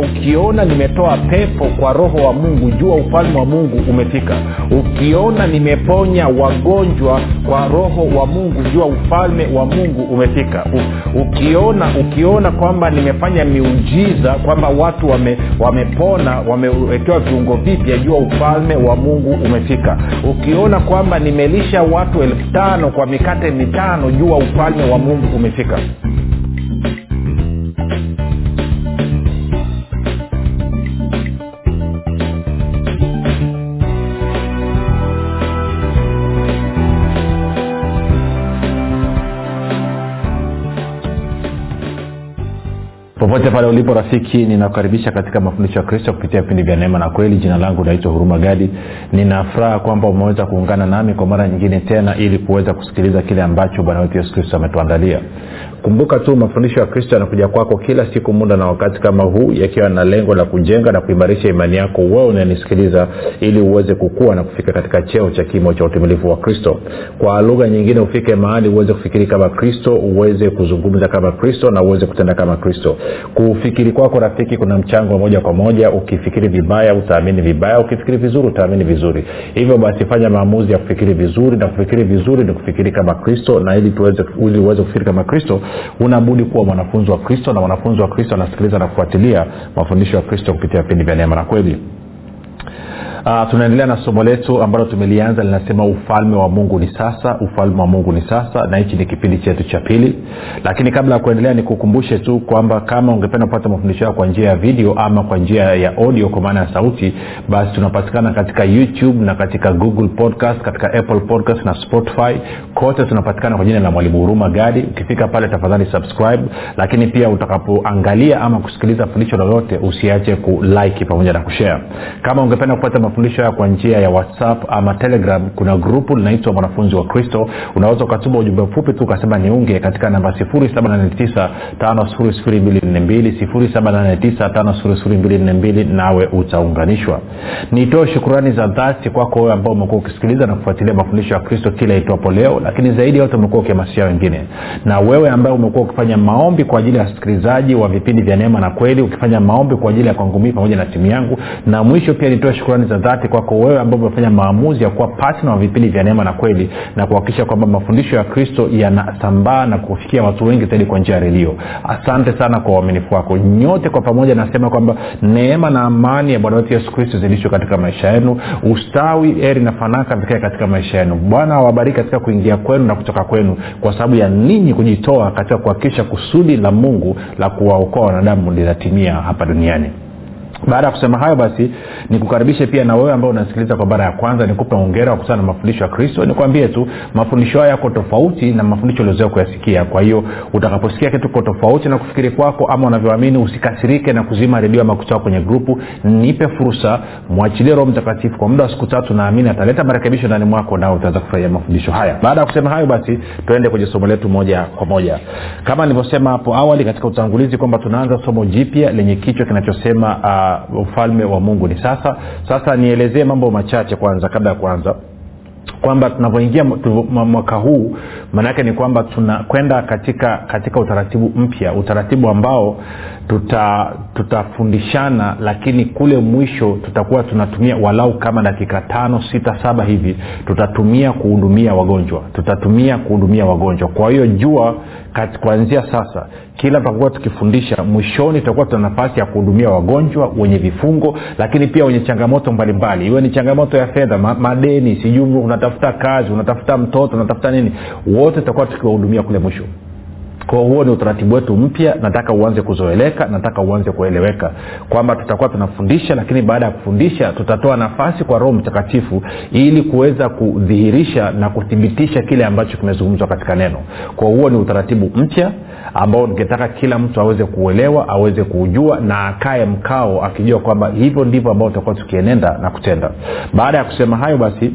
ukiona nimetoa pepo kwa roho wa mungu jua ufalme wa mungu umefika. Ukiona nimeponya wagonjwa kwa roho wa mungu jua ufalme wa mungu umefika. U, ukiona ukiona kwamba nimefanya miujiza kwamba watu wame, wamepona wamewekewa viungo vipya jua ufalme wa mungu umefika. Ukiona kwamba nimelisha watu elfu tano kwa mikate mitano jua ufalme wa mungu umefika popote pale ulipo rafiki ninakukaribisha katika mafundisho ya kristo kupitia vipindi vya neema na kweli. Jina langu naitwa huruma gadi. Ninafuraha kwamba umeweza kuungana nami kwa mara nyingine tena ili kuweza kusikiliza kile ambacho bwana wetu yesu kristo ametuandalia. Kumbuka tu mafundisho ya kristo yanakuja kwako kila siku muda na wakati kama huu yakiwa na lengo la kujenga na kuimarisha imani yako wewe unanisikiliza ili uweze kukua na kufika katika cheo cha kimo cha utimilifu wa kristo. Kwa lugha nyingine ufike mahali uweze kufikiri kama kristo uweze kuzungumza kama kristo na uweze kutenda kama kristo kufikiri kwako rafiki kuna mchango moja kwa moja. Ukifikiri vibaya utaamini vibaya. Ukifikiri vizuri utaamini vizuri. Hivyo basi fanya maamuzi ya kufikiri vizuri na kufikiri vizuri ni kufikiri kama kristo na ili uweze kufikiri kama kristo unabudi kuwa mwanafunzi wa kristo na mwanafunzi wa kristo anasikiliza na kufuatilia mafundisho ya kristo kupitia vipindi vya neema na kweli uh, tunaendelea na somo letu ambalo tumelianza linasema ufalme wa mungu ni sasa ufalme wa mungu ni sasa na hichi ni kipindi chetu cha pili. Lakini kabla ya kuendelea nikukumbushe tu kwamba kama ungependa kupata mafundisho yao kwa njia ya video ama kwa njia ya audio kwa maana ya sauti basi tunapatikana katika youtube na katika google podcast katika apple podcast na spotify. Kote tunapatikana kwa jina la mwalimu huruma gadi. Ukifika pale tafadhali subscribe. Lakini pia utakapoangalia ama kusikiliza fundisho lolote usiache kulike pamoja na kushare. Kama ungependa kupata mafundisho haya kwa njia ya whatsapp ama telegram. Kuna grupu linaitwa mwanafunzi wa kristo. Unaweza ukatuma ujumbe mfupi tu ukasema niunge katika namba 7895242 nawe utaunganishwa. Nitoe shukurani za dhati kwako wewe ambao umekuwa ukisikiliza na kufuatilia mafundisho ya kristo kila itwapo leo lakini zaidi yote umekuwa ukihamasisha wengine. Na wewe ambaye umekuwa ukifanya maombi kwa ajili ya wasikilizaji wa vipindi vya neema na kweli ukifanya maombi kwa ajili ya kwangu pamoja na timu yangu. Na mwisho pia nitoe shukurani za dhati kwako wewe ambao umefanya maamuzi ya kuwa patna wa vipindi vya neema na kweli na kuhakikisha kwamba mafundisho ya kristo yanasambaa na kufikia watu wengi zaidi kwa njia ya redio. Asante sana kwa uaminifu wako. Nyote kwa pamoja nasema kwamba neema na amani ya bwana wetu yesu kristo zilishwe katika maisha yenu. Ustawi heri na fanaka vikae katika maisha yenu. Bwana awabariki katika kuingia kwenu na kutoka kwenu kwa sababu ya ninyi kujitoa katika kuhakikisha kusudi la mungu la kuwaokoa wanadamu linatimia hapa duniani baada ya kusema hayo basi nikukaribishe pia na wewe ambao unasikiliza kwa mara ya kwanza nikupe ongera kusana na mafundisho ya kristo. Nikwambie tu mafundisho hayo yako tofauti na mafundisho uliozoea kuyasikia. Kwa hiyo utakaposikia kitu ko tofauti na kufikiri kwako ama unavyoamini usikasirike na kuzima redio ama kutoka kwenye grupu. Nipe fursa mwachilie roho mtakatifu kwa muda wa siku tatu naamini ataleta marekebisho ndani mwako nao utaweza kufurahia mafundisho haya. Baada ya kusema hayo basi tuende kwenye somo letu moja kwa moja. Kama nilivyosema hapo awali katika utangulizi kwamba tunaanza somo jipya lenye kichwa kinachosema uh, ufalme wa mungu ni sasa. Sasa nielezee mambo machache kwanza kabla ya kuanza. Kwamba tunavyoingia mwaka huu maanaake ni kwamba tunakwenda katika katika utaratibu mpya utaratibu ambao tuta tutafundishana lakini kule mwisho tutakuwa tunatumia walau kama dakika tano sita saba hivi tutatumia kuhudumia wagonjwa. Tutatumia kuhudumia wagonjwa. Kwa hiyo jua kuanzia sasa kila tutakuwa tukifundisha mwishoni tutakuwa tuna nafasi ya kuhudumia wagonjwa wenye vifungo lakini pia wenye changamoto mbalimbali. Iwe ni changamoto ya fedha ma, madeni sijui unatafuta kazi unatafuta mtoto unatafuta nini wote tutakuwa tukiwahudumia kule mwisho huo ni utaratibu wetu mpya. Nataka uanze kuzoeleka nataka uanze kueleweka kwamba tutakuwa tunafundisha lakini baada ya kufundisha tutatoa nafasi kwa roho mtakatifu ili kuweza kudhihirisha na kuthibitisha kile ambacho kimezungumzwa katika neno. Kwa huo ni utaratibu mpya ambao ningetaka kila mtu aweze kuuelewa aweze kuujua na akae mkao akijua kwamba hivyo ndivyo ambao tutakuwa tukienenda na kutenda. Baada ya kusema hayo basi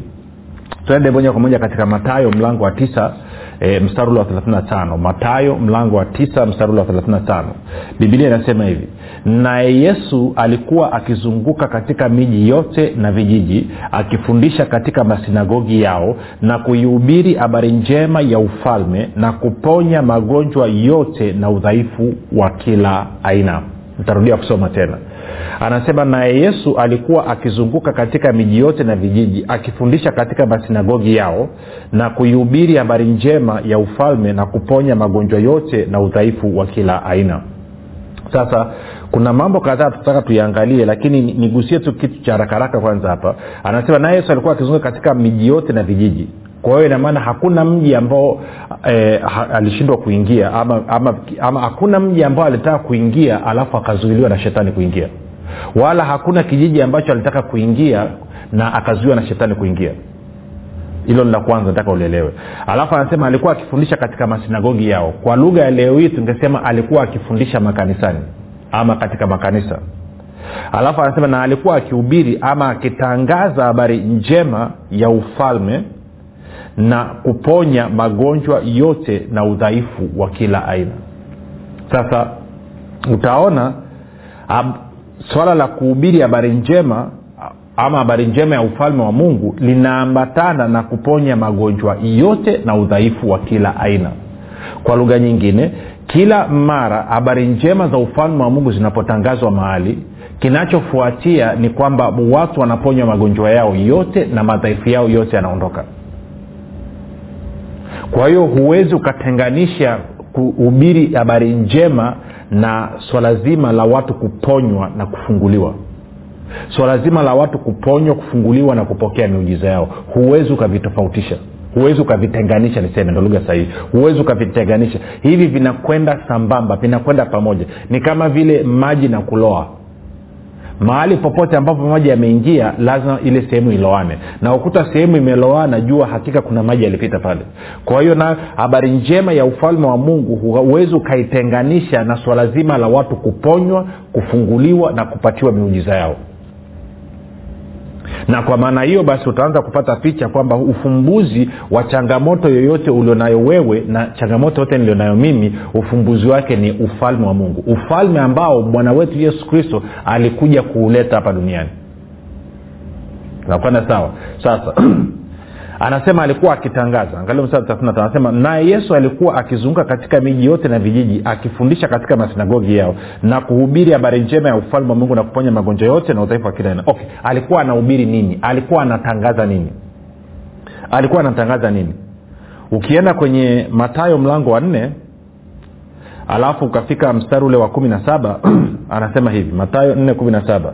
tuende moja kwa moja katika matayo mlango wa tisa e, mstari wa 35 matayo mlango wa 9 mstari ule wa 35 bibilia inasema hivi naye yesu alikuwa akizunguka katika miji yote na vijiji akifundisha katika masinagogi yao na kuihubiri habari njema ya ufalme na kuponya magonjwa yote na udhaifu wa kila aina. Ntarudia kusoma tena anasema naye yesu alikuwa akizunguka katika miji yote na vijiji akifundisha katika masinagogi yao na kuihubiri habari njema ya ufalme na kuponya magonjwa yote na udhaifu wa kila aina. Sasa kuna mambo kadhaa tutaka tuyaangalie lakini nigusie tu kitu cha harakaraka kwanza hapa. Anasema naye yesu alikuwa akizunguka katika miji yote na vijiji kwa hiyo inamaana hakuna mji ambao e, ha, alishindwa kuingia ama, ama, ama hakuna mji ambao alitaka kuingia alafu akazuiliwa na shetani kuingia. Wala hakuna kijiji ambacho alitaka kuingia na akazuiwa na shetani kuingia. Hilo ni la kwanza nataka ulielewe. Alafu anasema alikuwa akifundisha katika masinagogi yao. Kwa lugha ya leo hii tungesema alikuwa akifundisha makanisani ama katika makanisa. Alafu anasema na alikuwa akihubiri ama akitangaza habari njema ya ufalme na kuponya magonjwa yote na udhaifu wa kila aina. Sasa utaona ab, swala la kuhubiri habari njema ama habari njema ya ufalme wa mungu linaambatana na kuponya magonjwa yote na udhaifu wa kila aina. Kwa lugha nyingine kila mara habari njema za ufalme wa mungu zinapotangazwa mahali kinachofuatia ni kwamba watu wanaponywa magonjwa yao yote na madhaifu yao yote yanaondoka kwa hiyo huwezi ukatenganisha kuhubiri habari njema na swala zima la watu kuponywa na kufunguliwa. Swala zima la watu kuponywa kufunguliwa na kupokea miujiza yao. Huwezi ukavitofautisha. Huwezi ukavitenganisha niseme ndo lugha sahihi. Huwezi ukavitenganisha. Hivi vinakwenda sambamba vinakwenda pamoja. Ni kama vile maji na kuloa mahali popote ambapo maji yameingia lazima ile sehemu iloane. Na ukuta sehemu imeloana jua hakika kuna maji yalipita pale. Kwa hiyo na habari njema ya ufalme wa mungu huwezi ukaitenganisha na swala zima la watu kuponywa kufunguliwa na kupatiwa miujiza yao na kwa maana hiyo basi utaanza kupata picha kwamba ufumbuzi wa changamoto yoyote ulionayo wewe na changamoto yote nilionayo mimi ufumbuzi wake ni ufalme wa mungu. Ufalme ambao bwana wetu yesu kristo alikuja kuuleta hapa duniani. Nakwenda sawa? Sasa anasema alikuwa akitangaza. Anasema naye yesu alikuwa akizunguka katika miji yote na vijiji akifundisha katika masinagogi yao na kuhubiri habari njema ya ufalme wa mungu na kuponya magonjwa yote na udhaifu wa kila aina. Okay alikuwa anahubiri nini? Alikuwa anatangaza nini? Alikuwa anatangaza nini? Ukienda kwenye matayo mlango wa nne alafu ukafika mstari ule wa kumi na saba anasema hivi matayo nne kumi na saba.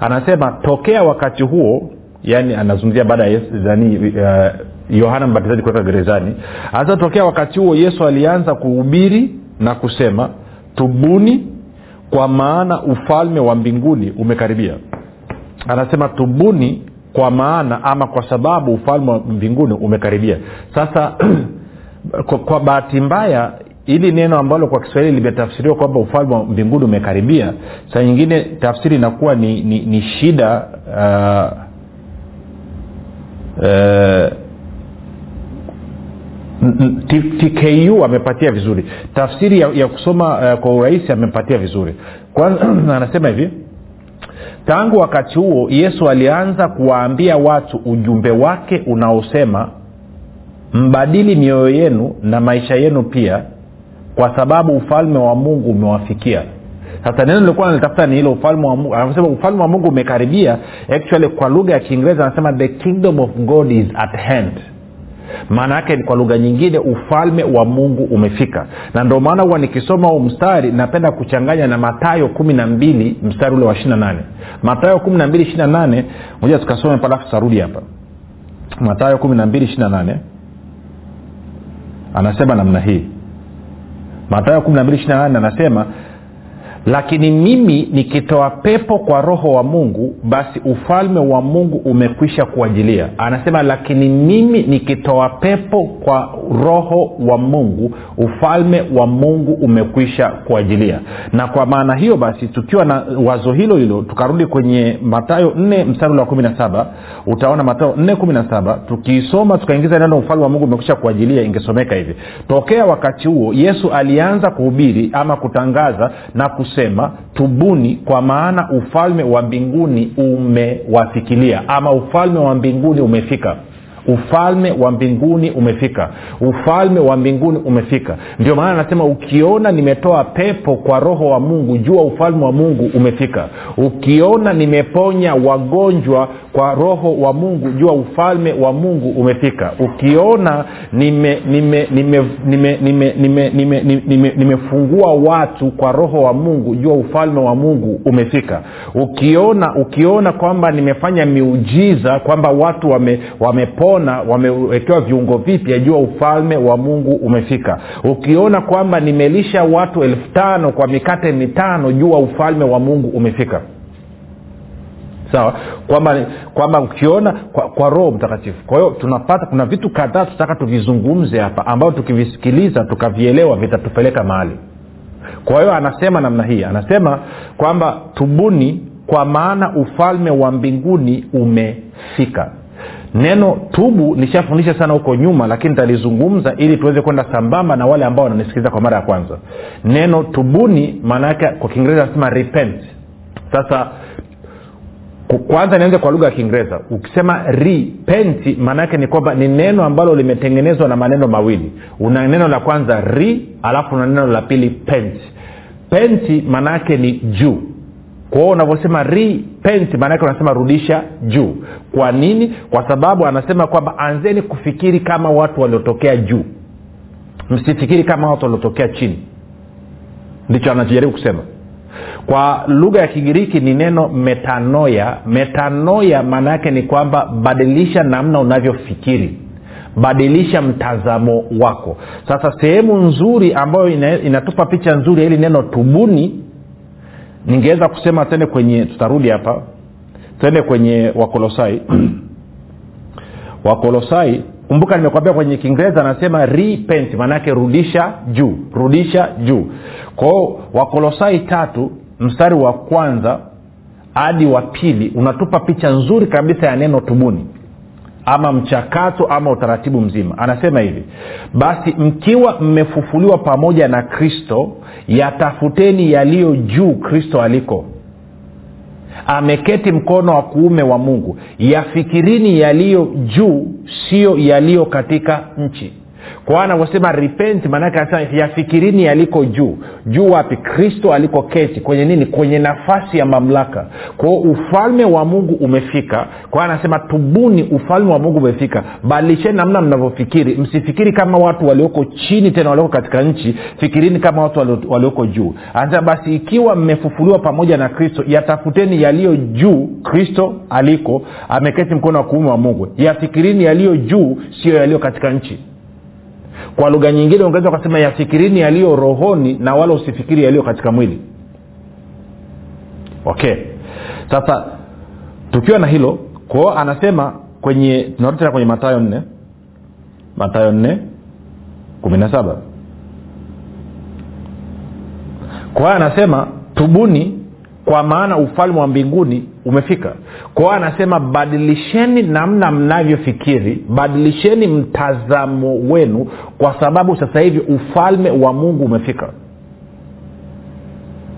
Anasema tokea wakati huo yani anazungumzia baada ya uh, yohana mbatizaji kuweka gerezani. Hasa wakati huo yesu alianza kuhubiri na kusema tubuni kwa maana ufalme wa mbinguni umekaribia. Anasema tubuni kwa maana ama kwa sababu ufalme wa mbinguni umekaribia. Sasa kwa, kwa bahati mbaya hili neno ambalo kwa kiswahili limetafsiriwa kwamba ufalme wa mbinguni umekaribia saa nyingine tafsiri inakuwa ni, ni, ni shida uh, uh, tku amepatia vizuri. Tafsiri ya, ya kusoma uh, kwa urahisi amepatia vizuri. Kwanza anasema hivi tangu wakati huo yesu alianza kuwaambia watu ujumbe wake unaosema mbadili mioyo yenu na maisha yenu pia kwa sababu ufalme wa mungu umewafikia sasa neno lilikuwa nalitafuta ni ile ufalme wa mungu anasema ufalme wa mungu umekaribia. Actually kwa lugha ya kiingereza anasema the kingdom of god is at hand. Maana yake kwa lugha nyingine ufalme wa mungu umefika. Na ndio maana huwa nikisoma huu mstari napenda kuchanganya na matayo kumi na mbili mstari ule wa ishiri na nane. Matayo kumi na mbili ishiri na nane. Moja tukasome palafu tutarudi hapa. Matayo kumi na mbili ishiri na nane. Anasema namna hii. Matayo kumi na mbili ishiri na nane anasema lakini mimi nikitoa pepo kwa roho wa mungu basi ufalme wa mungu umekwisha kuajilia anasema lakini mimi nikitoa pepo kwa roho wa mungu ufalme wa mungu umekwisha kuajilia na kwa maana hiyo basi tukiwa na wazo hilo hilo tukarudi kwenye matayo 4 mstari wa 17 utaona matayo 4 17 tukiisoma tukaingiza neno ufalme wa mungu umekwisha kuajilia ingesomeka hivi. Tokea wakati huo yesu alianza kuhubiri ama kutangaza na kusema tubuni kwa maana ufalme wa mbinguni umewafikilia ama ufalme wa mbinguni umefika ufalme wa mbinguni umefika. Ufalme wa mbinguni umefika. Ndio maana anasema ukiona nimetoa pepo kwa roho wa mungu jua ufalme wa mungu umefika. Ukiona nimeponya wagonjwa kwa roho wa mungu jua ufalme wa mungu umefika. Ukiona nimefungua nime, nime, nime, nime, nime, nime, nime, nime watu kwa roho wa mungu jua ufalme wa mungu umefika. Ukiona ukiona kwamba nimefanya miujiza kwamba watu wame, wamepona wamewekewa viungo vipya jua ufalme wa mungu umefika. Ukiona kwamba nimelisha watu elfu tano kwa mikate mitano jua ufalme wa mungu umefika. Sawa? Kwamba kwamba ukiona kwa, kwa roho mtakatifu. Kwa hiyo tunapata kuna vitu kadhaa tutaka tuvizungumze hapa ambavyo tukivisikiliza tukavielewa vitatupeleka mahali. Kwa hiyo anasema namna hii anasema kwamba tubuni kwa maana ufalme wa mbinguni umefika neno tubu nishafundisha sana huko nyuma lakini talizungumza ili tuweze kwenda sambamba na wale ambao wananisikiliza kwa mara ya kwanza. Neno tubuni maana yake kwa kiingereza anasema repent. Sasa kwanza nianze kwa lugha ya kiingereza. Ukisema repent maana yake ni kwamba ni neno ambalo limetengenezwa na maneno mawili. Una neno la kwanza ri alafu una neno la pili pent. Penti maana yake ni juu. Kwao unavyosema repent maanake unasema rudisha juu. Kwa nini? Kwa sababu anasema kwamba anzeni kufikiri kama watu waliotokea juu. Msifikiri kama watu waliotokea chini. Ndicho anachojaribu kusema. Kwa lugha ya kigiriki ni neno metanoya metanoya maana yake ni kwamba badilisha namna unavyofikiri. Badilisha mtazamo wako. Sasa sehemu nzuri ambayo inatupa picha nzuri ya hili neno tubuni ningeweza kusema tende kwenye tutarudi hapa. Tende kwenye wakolosai. Wakolosai kumbuka nimekwambia kwenye kiingereza anasema repent maanaake rudisha juu rudisha juu. Kwao wakolosai tatu mstari wa kwanza hadi wa pili unatupa picha nzuri kabisa ya neno tubuni ama mchakato ama utaratibu mzima. Anasema hivi basi mkiwa mmefufuliwa pamoja na kristo yatafuteni yaliyo juu kristo aliko. Ameketi mkono wa kuume wa mungu. Yafikirini yaliyo juu sio yaliyo katika nchi kwa anavyosema repent maanake anasema yafikirini yaliko juu. Juu wapi? Kristo aliko keti. Kwenye nini? Kwenye nafasi ya mamlaka. Kwao ufalme wa mungu umefika. Kwa anasema tubuni ufalme wa mungu umefika. Badilisheni namna mnavyofikiri. Msifikiri kama watu walioko chini tena walioko katika nchi. Fikirini kama watu walioko juu. Anasema basi ikiwa mmefufuliwa pamoja na kristo yatafuteni yaliyo juu kristo aliko. Ameketi mkono wa kuume wa mungu. Yafikirini yaliyo juu sio yaliyo katika nchi kwa lugha nyingine ungeweza ukasema yafikirini yaliyo rohoni na wala usifikiri yaliyo katika mwili. Okay. Sasa tukiwa na hilo kwao anasema kwenye tunarudi kwenye matayo nne. Matayo nne kumi na saba. Kwa hiyo anasema tubuni kwa maana ufalme wa mbinguni umefika. Kwao anasema badilisheni namna mnavyofikiri badilisheni mtazamo wenu kwa sababu sasa hivi ufalme wa mungu umefika.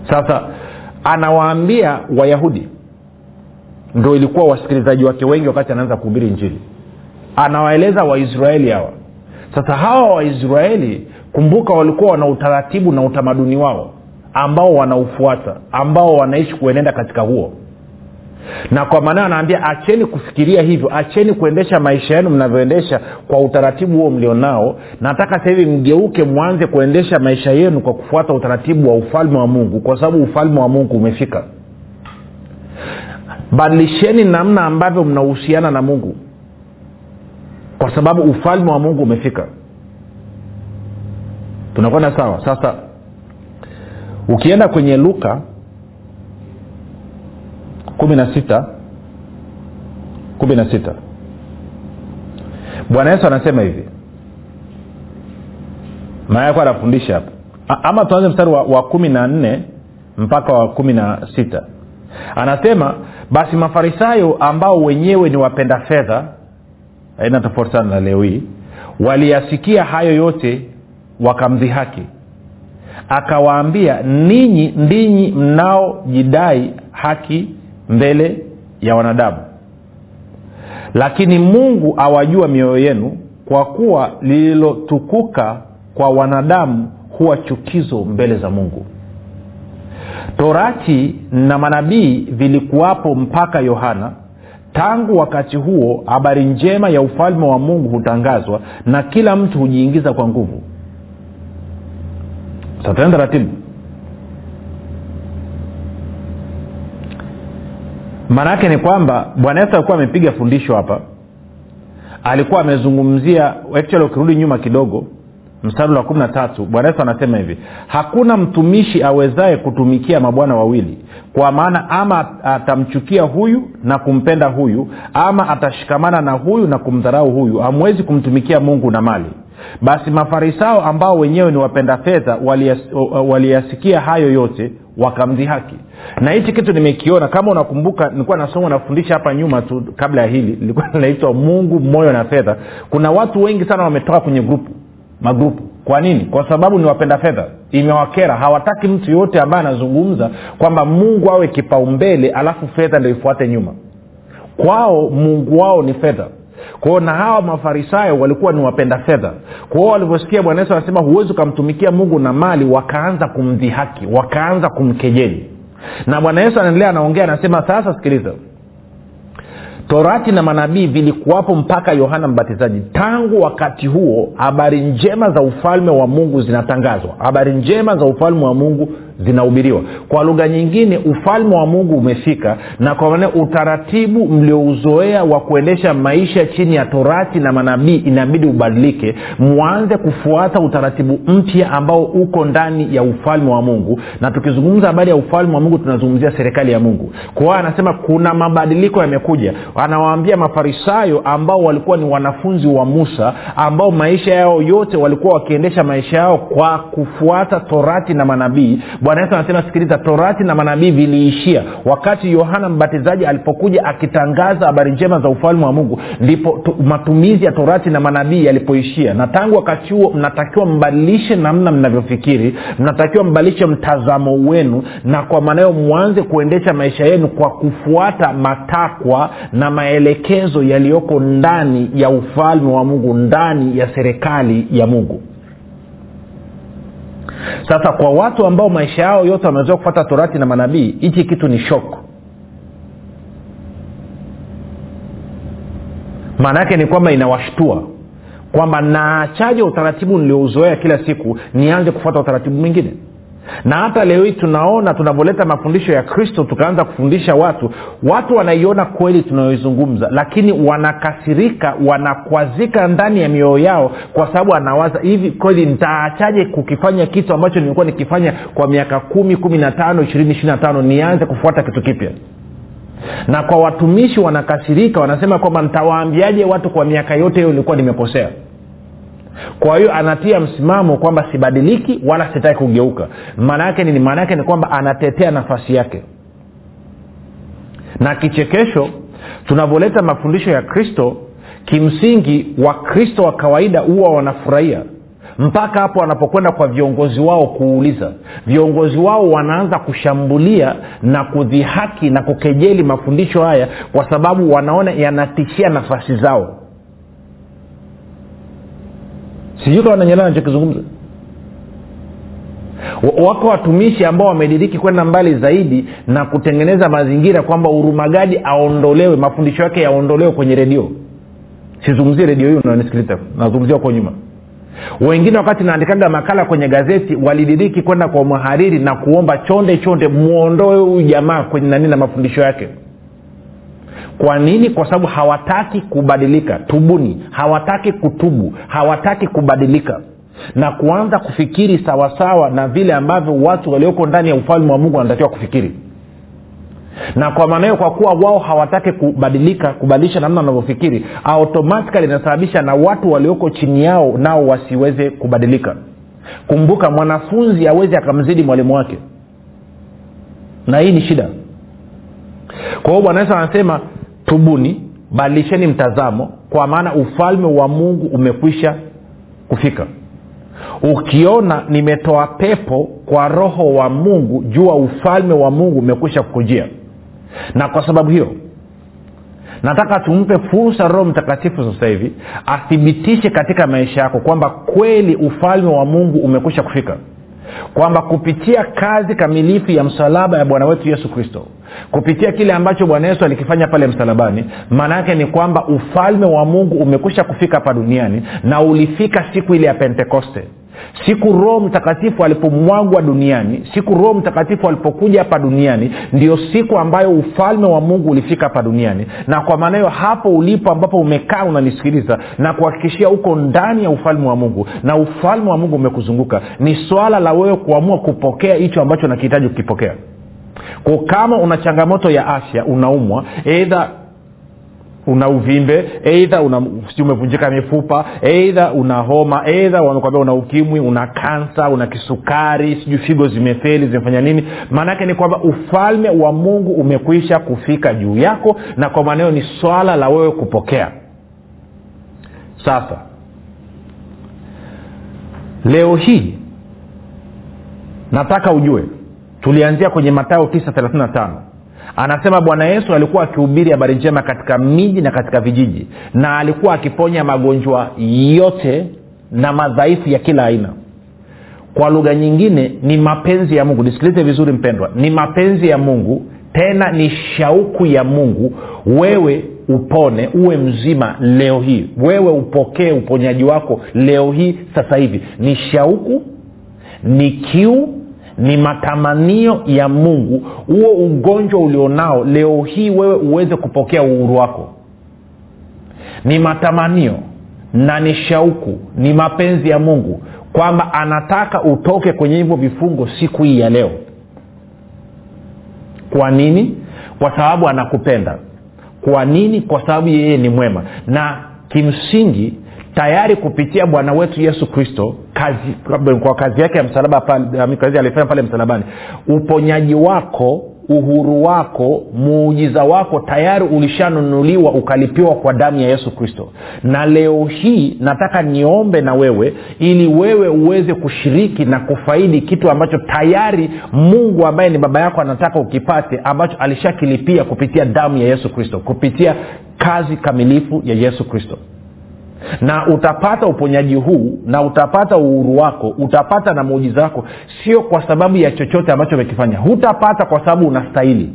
Sasa anawaambia wayahudi ndo ilikuwa wasikilizaji wake wengi wakati anaanza kuhubiri njili anawaeleza waisraeli hawa. Sasa hawa waisraeli kumbuka walikuwa wana utaratibu na utamaduni wao ambao wanaufuata ambao wanaishi kuenenda katika huo na kwa maana anaambia acheni kufikiria hivyo acheni kuendesha maisha yenu mnavyoendesha kwa utaratibu huo mlionao. Nataka sasa hivi mgeuke mwanze kuendesha maisha yenu kwa kufuata utaratibu wa ufalme wa mungu kwa sababu ufalme wa mungu umefika. Badilisheni namna ambavyo mnahusiana na mungu kwa sababu ufalme wa mungu umefika. Tunakwenda sawa. Sasa ukienda kwenye luka kumi na sita. Kumi na sita. Bwana yesu anasema hivi. Maayako anafundisha hapa ama tuanze mstari wa, wa kumi na nne mpaka wa kumi na sita. Anasema basi mafarisayo ambao wenyewe ni wapenda fedha aina tofauti sana na leo hii waliyasikia hayo yote wakamdhihaki. Akawaambia ninyi ndinyi mnaojidai haki mbele ya wanadamu. Lakini mungu awajua mioyo yenu kwa kuwa lililotukuka kwa wanadamu huwa chukizo mbele za mungu. Torati na manabii vilikuwapo mpaka yohana. Tangu wakati huo habari njema ya ufalme wa mungu hutangazwa na kila mtu hujiingiza kwa nguvu. Sataenda taratibu maana yake ni kwamba bwana yesu alikuwa amepiga fundisho hapa. Alikuwa amezungumzia actually ukirudi nyuma kidogo mstari wa kumi na tatu bwana yesu anasema hivi hakuna mtumishi awezaye kutumikia mabwana wawili kwa maana ama atamchukia huyu na kumpenda huyu ama atashikamana na huyu na kumdharau huyu. Hamwezi kumtumikia mungu na mali basi mafarisao ambao wenyewe ni wapenda fedha waliyas- waliyasikia hayo yote wakamdhihaki. Na hichi kitu nimekiona kama unakumbuka nilikuwa nasoma nafundisha hapa nyuma tu kabla ya hili lilikuwa linaitwa mungu moyo na fedha. Kuna watu wengi sana wametoka kwenye grupu magrupu. Kwa nini? Kwa sababu ni wapenda fedha. Imewakera. Hawataki mtu yoyote ambaye anazungumza kwamba mungu awe kipaumbele alafu fedha ndo ifuate nyuma. Kwao mungu wao ni fedha kwao na hawa mafarisayo walikuwa ni wapenda fedha. Kwao walivyosikia bwana yesu anasema huwezi ukamtumikia mungu na mali wakaanza kumdhihaki wakaanza kumkejeli. Na bwana yesu anaendelea anaongea anasema sasa sikiliza torati na manabii vilikuwapo mpaka yohana mbatizaji. Tangu wakati huo habari njema za ufalme wa mungu zinatangazwa. Habari njema za ufalme wa mungu zinahubiriwa. Kwa lugha nyingine ufalme wa mungu umefika na kwa maana utaratibu mliouzoea wa kuendesha maisha chini ya torati na manabii inabidi ubadilike mwanze kufuata utaratibu mpya ambao uko ndani ya ufalme wa mungu. Na tukizungumza habari ya ufalme wa mungu tunazungumzia serikali ya mungu. Kwa anasema kuna mabadiliko yamekuja anawaambia mafarisayo ambao walikuwa ni wanafunzi wa musa ambao maisha yao yote walikuwa wakiendesha maisha yao kwa kufuata torati na manabii. Bwana yesu anasema sikiliza torati na manabii viliishia wakati yohana mbatizaji alipokuja akitangaza habari njema za ufalme wa mungu. Ndipo matumizi ya torati na manabii yalipoishia. Na tangu wakati huo mnatakiwa mbadilishe namna mnavyofikiri mnatakiwa mbadilishe mtazamo wenu na kwa maanayo mwanze kuendesha maisha yenu kwa kufuata matakwa na maelekezo yaliyoko ndani ya ufalme wa mungu ndani ya serikali ya mungu. Sasa kwa watu ambao maisha yao yote wamezoea kufata torati na manabii hichi kitu ni shok maana yake ni kwamba inawashtua kwamba naachaje utaratibu niliouzoea kila siku nianze kufuata utaratibu mwingine na hata leo hii tunaona tunavyoleta mafundisho ya kristo tukaanza kufundisha watu watu wanaiona kweli tunayoizungumza lakini wanakasirika wanakwazika ndani ya mioyo yao kwa sababu anawaza hivi kweli nitaachaje kukifanya kitu ambacho nimekuwa nikifanya kwa miaka kumi kumi na tano ishirini ishiri na tano nianze kufuata kitu kipya? Na kwa watumishi wanakasirika wanasema kwamba ntawaambiaje watu kwa miaka yote hiyo nilikuwa nimekosea kwa hiyo anatia msimamo kwamba sibadiliki wala sitaki kugeuka. Maana yake nini? Maana yake ni kwamba anatetea nafasi yake. Na kichekesho tunavyoleta mafundisho ya kristo kimsingi wakristo wa kawaida huwa wanafurahia. Mpaka hapo wanapokwenda kwa viongozi wao kuuliza. Viongozi wao wanaanza kushambulia na kudhihaki na kukejeli mafundisho haya kwa sababu wanaona yanatishia nafasi zao sijui kama nanyelewa nachokizungumza wako watumishi ambao wamediriki kwenda mbali zaidi na kutengeneza mazingira kwamba urumagadi aondolewe mafundisho yake yaondolewe kwenye redio. Sizungumzie redio hiyo unanisikiliza nazungumzia huko nyuma. Wengine wakati naandikaga makala kwenye gazeti walidiriki kwenda kwa mhariri na kuomba chonde chonde mwondoe huyu jamaa kwenye nani na mafundisho yake kwa nini? Kwa sababu hawataki kubadilika. Tubuni. Hawataki kutubu. Hawataki kubadilika. Na kuanza kufikiri sawasawa na vile ambavyo watu walioko ndani ya ufalme wa mungu wanatakiwa kufikiri. Na kwa maana hiyo kwa kuwa wao hawataki kubadilika kubadilisha namna wanavyofikiri automatikali inasababisha na watu walioko chini yao nao wasiweze kubadilika. Kumbuka mwanafunzi awezi akamzidi mwalimu wake. Na hii ni shida. Kwa hiyo bwana yesu anasema tubuni badilisheni mtazamo kwa maana ufalme wa mungu umekwisha kufika. Ukiona nimetoa pepo kwa roho wa mungu jua ufalme wa mungu umekwisha kukujia. Na kwa sababu hiyo nataka tumpe fursa roho mtakatifu sasa hivi athibitishe katika maisha yako kwamba kweli ufalme wa mungu umekwisha kufika kwamba kupitia kazi kamilifu ya msalaba ya bwana wetu yesu kristo kupitia kile ambacho bwana yesu alikifanya pale msalabani maana yake ni kwamba ufalme wa mungu umekwisha kufika hapa duniani na ulifika siku ile ya pentekoste siku roho mtakatifu alipomwagwa duniani siku roho mtakatifu alipokuja hapa duniani ndio siku ambayo ufalme wa mungu ulifika hapa duniani. Na kwa maana hiyo hapo ulipo ambapo umekaa unanisikiliza na kuhakikishia uko ndani ya ufalme wa mungu na ufalme wa mungu umekuzunguka ni swala la wewe kuamua kupokea hicho ambacho nakihitaji kukipokea. Ko kama una changamoto ya afya unaumwa eidha una uvimbe eidha umevunjika mifupa eidha una homa eidha wamekwambia una ukimwi una kansa una kisukari sijui figo zimefeli zimefanya nini. Maanaake ni kwamba ufalme wa mungu umekwisha kufika juu yako na kwa maanao ni swala la wewe kupokea. Sasa leo hii nataka ujue tulianzia kwenye matayo 935 anasema bwana yesu alikuwa akihubiri habari njema katika miji na katika vijiji na alikuwa akiponya magonjwa yote na madhaifu ya kila aina. Kwa lugha nyingine ni mapenzi ya mungu. Nisikilize vizuri mpendwa. Ni mapenzi ya mungu tena ni shauku ya mungu wewe upone uwe mzima leo hii. Wewe upokee uponyaji wako leo hii sasa hivi. Ni shauku ni kiu ni matamanio ya mungu. Huo ugonjwa ulionao leo hii wewe uweze kupokea uhuru wako. Ni matamanio na ni shauku ni mapenzi ya mungu kwamba anataka utoke kwenye hivyo vifungo siku hii ya leo. Kwa nini? Kwa sababu anakupenda. Kwa nini? Kwa sababu yeye ni mwema. Na kimsingi tayari kupitia bwana wetu yesu kristo kazi, kwa kazi yake ya msalaba kazi alifanya pale msalabani uponyaji wako uhuru wako muujiza wako tayari ulishanunuliwa ukalipiwa kwa damu ya yesu kristo. Na leo hii nataka niombe na wewe ili wewe uweze kushiriki na kufaidi kitu ambacho tayari mungu ambaye ni baba yako anataka ukipate ambacho alishakilipia kupitia damu ya yesu kristo kupitia kazi kamilifu ya yesu kristo na utapata uponyaji huu na utapata uhuru wako utapata na muujiza wako sio kwa sababu ya chochote ambacho umekifanya. Hutapata kwa sababu unastahili.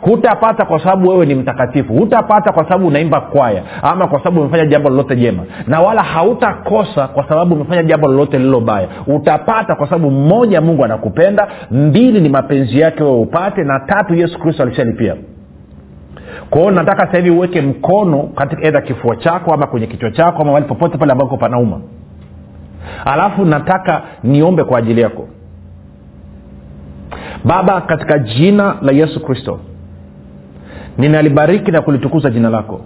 Hutapata kwa sababu wewe ni mtakatifu. Hutapata kwa sababu unaimba kwaya ama kwa sababu umefanya jambo lolote jema. Na wala hautakosa kwa sababu umefanya jambo lolote lililo baya. Utapata kwa sababu mmoja mungu anakupenda. Mbili ni mapenzi yake wewe upate. Na tatu yesu kristo alishalipia kwa hiyo nataka sasa hivi uweke mkono katika edha kifua chako ama kwenye kichwa chako ama mahali popote pale ambako panauma. Alafu nataka niombe kwa ajili yako. Baba katika jina la yesu kristo ninalibariki na kulitukuza jina lako.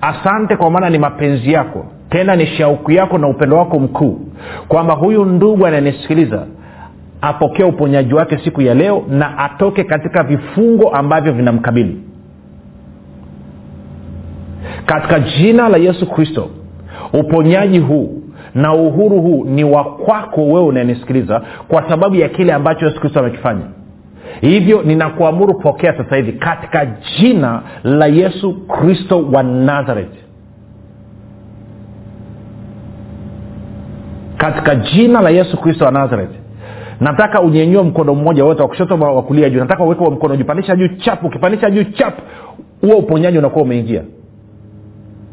Asante kwa maana ni mapenzi yako tena ni shauku yako na upendo wako mkuu kwamba huyu ndugu ananisikiliza apokee uponyaji wake siku ya leo na atoke katika vifungo ambavyo vinamkabili katika jina la yesu kristo uponyaji huu na uhuru huu ni wa kwako wewe unanisikiliza kwa sababu ya kile ambacho yesu kristo amekifanya. Hivyo ninakuamuru pokea sasa hivi katika jina la yesu kristo wa nazareti katika jina la yesu kristo wa nazareti nataka unyenyue mkono mmoja wote wa kushoto wa kulia juu. Nataka uweke mkono juu pandisha juu chap ukipandisha juu chapu huo uponyaji unakuwa umeingia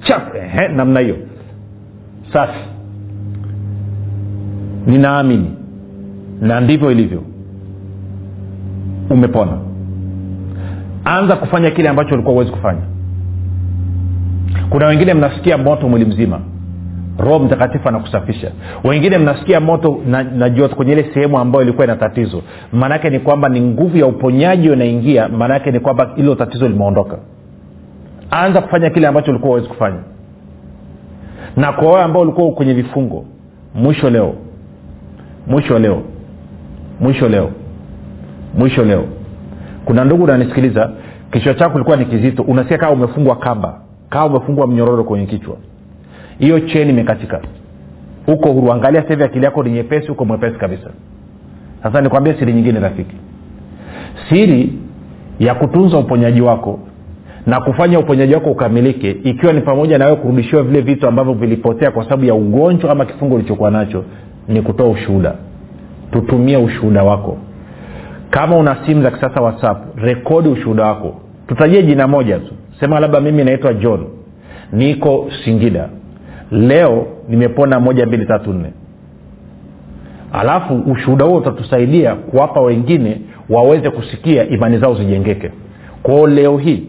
chap. Ehe, namna hiyo. Safi ninaamini na ndivyo ilivyo. Umepona. Anza kufanya kile ambacho ulikuwa huwezi kufanya. Kuna wengine mnasikia moto mwili mzima. Roho mtakatifu anakusafisha. Wengine mnasikia moto na, na kwenye ile sehemu ambayo ilikuwa ina tatizo. Maanaake ni kwamba ni nguvu ya uponyaji unaingia. Maanaake ni kwamba ilo tatizo limeondoka anza kufanya kile ambacho ulikuwa uwezi kufanya. Na kwa wale ambao ulikuwa kwenye vifungo mwisho leo mwisho leo mwisho leo mwisho leo. Kuna ndugu unanisikiliza kichwa chako ulikuwa ni kizito unasikia kaa umefungwa kamba kaa umefungwa mnyororo kwenye kichwa. Hiyo cheni imekatika. Huko huru angalia sasa akili yako ni nyepesi huko mwepesi kabisa. Sasa nikwambia siri nyingine rafiki. Siri ya kutunza uponyaji wako na kufanya uponyaji wako ukamilike ikiwa ni pamoja na wewe kurudishiwa vile vitu ambavyo vilipotea kwa sababu ya ugonjwa ama kifungo ulichokuwa nacho ni kutoa ushuhuda. Tutumie ushuhuda wako. Kama una simu za kisasa whatsapp rekodi ushuhuda wako. Tutajie jina moja tu. Sema labda mimi naitwa john. Niko singida. Leo nimepona moja mbili tatu nne. Alafu ushuhuda huo utatusaidia kuwapa wengine waweze kusikia imani zao zijengeke. Kwao leo hii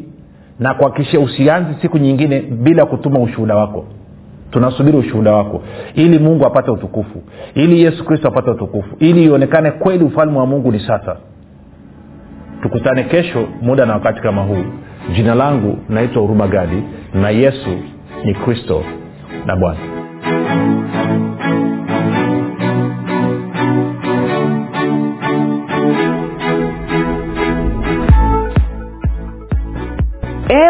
na kuhakikishia usianzi siku nyingine bila kutuma ushuhuda wako. Tunasubiri ushuhuda wako ili mungu apate utukufu ili yesu kristo apate utukufu ili ionekane kweli ufalme wa mungu ni sasa. Tukutane kesho muda na wakati kama huu. Jina langu naitwa huruma gadi na yesu ni kristo na bwana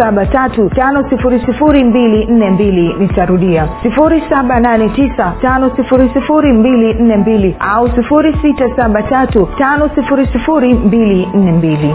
6735242 nitarudia. 7895242 au 6735242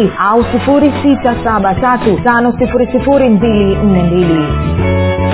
7895242 au 6735242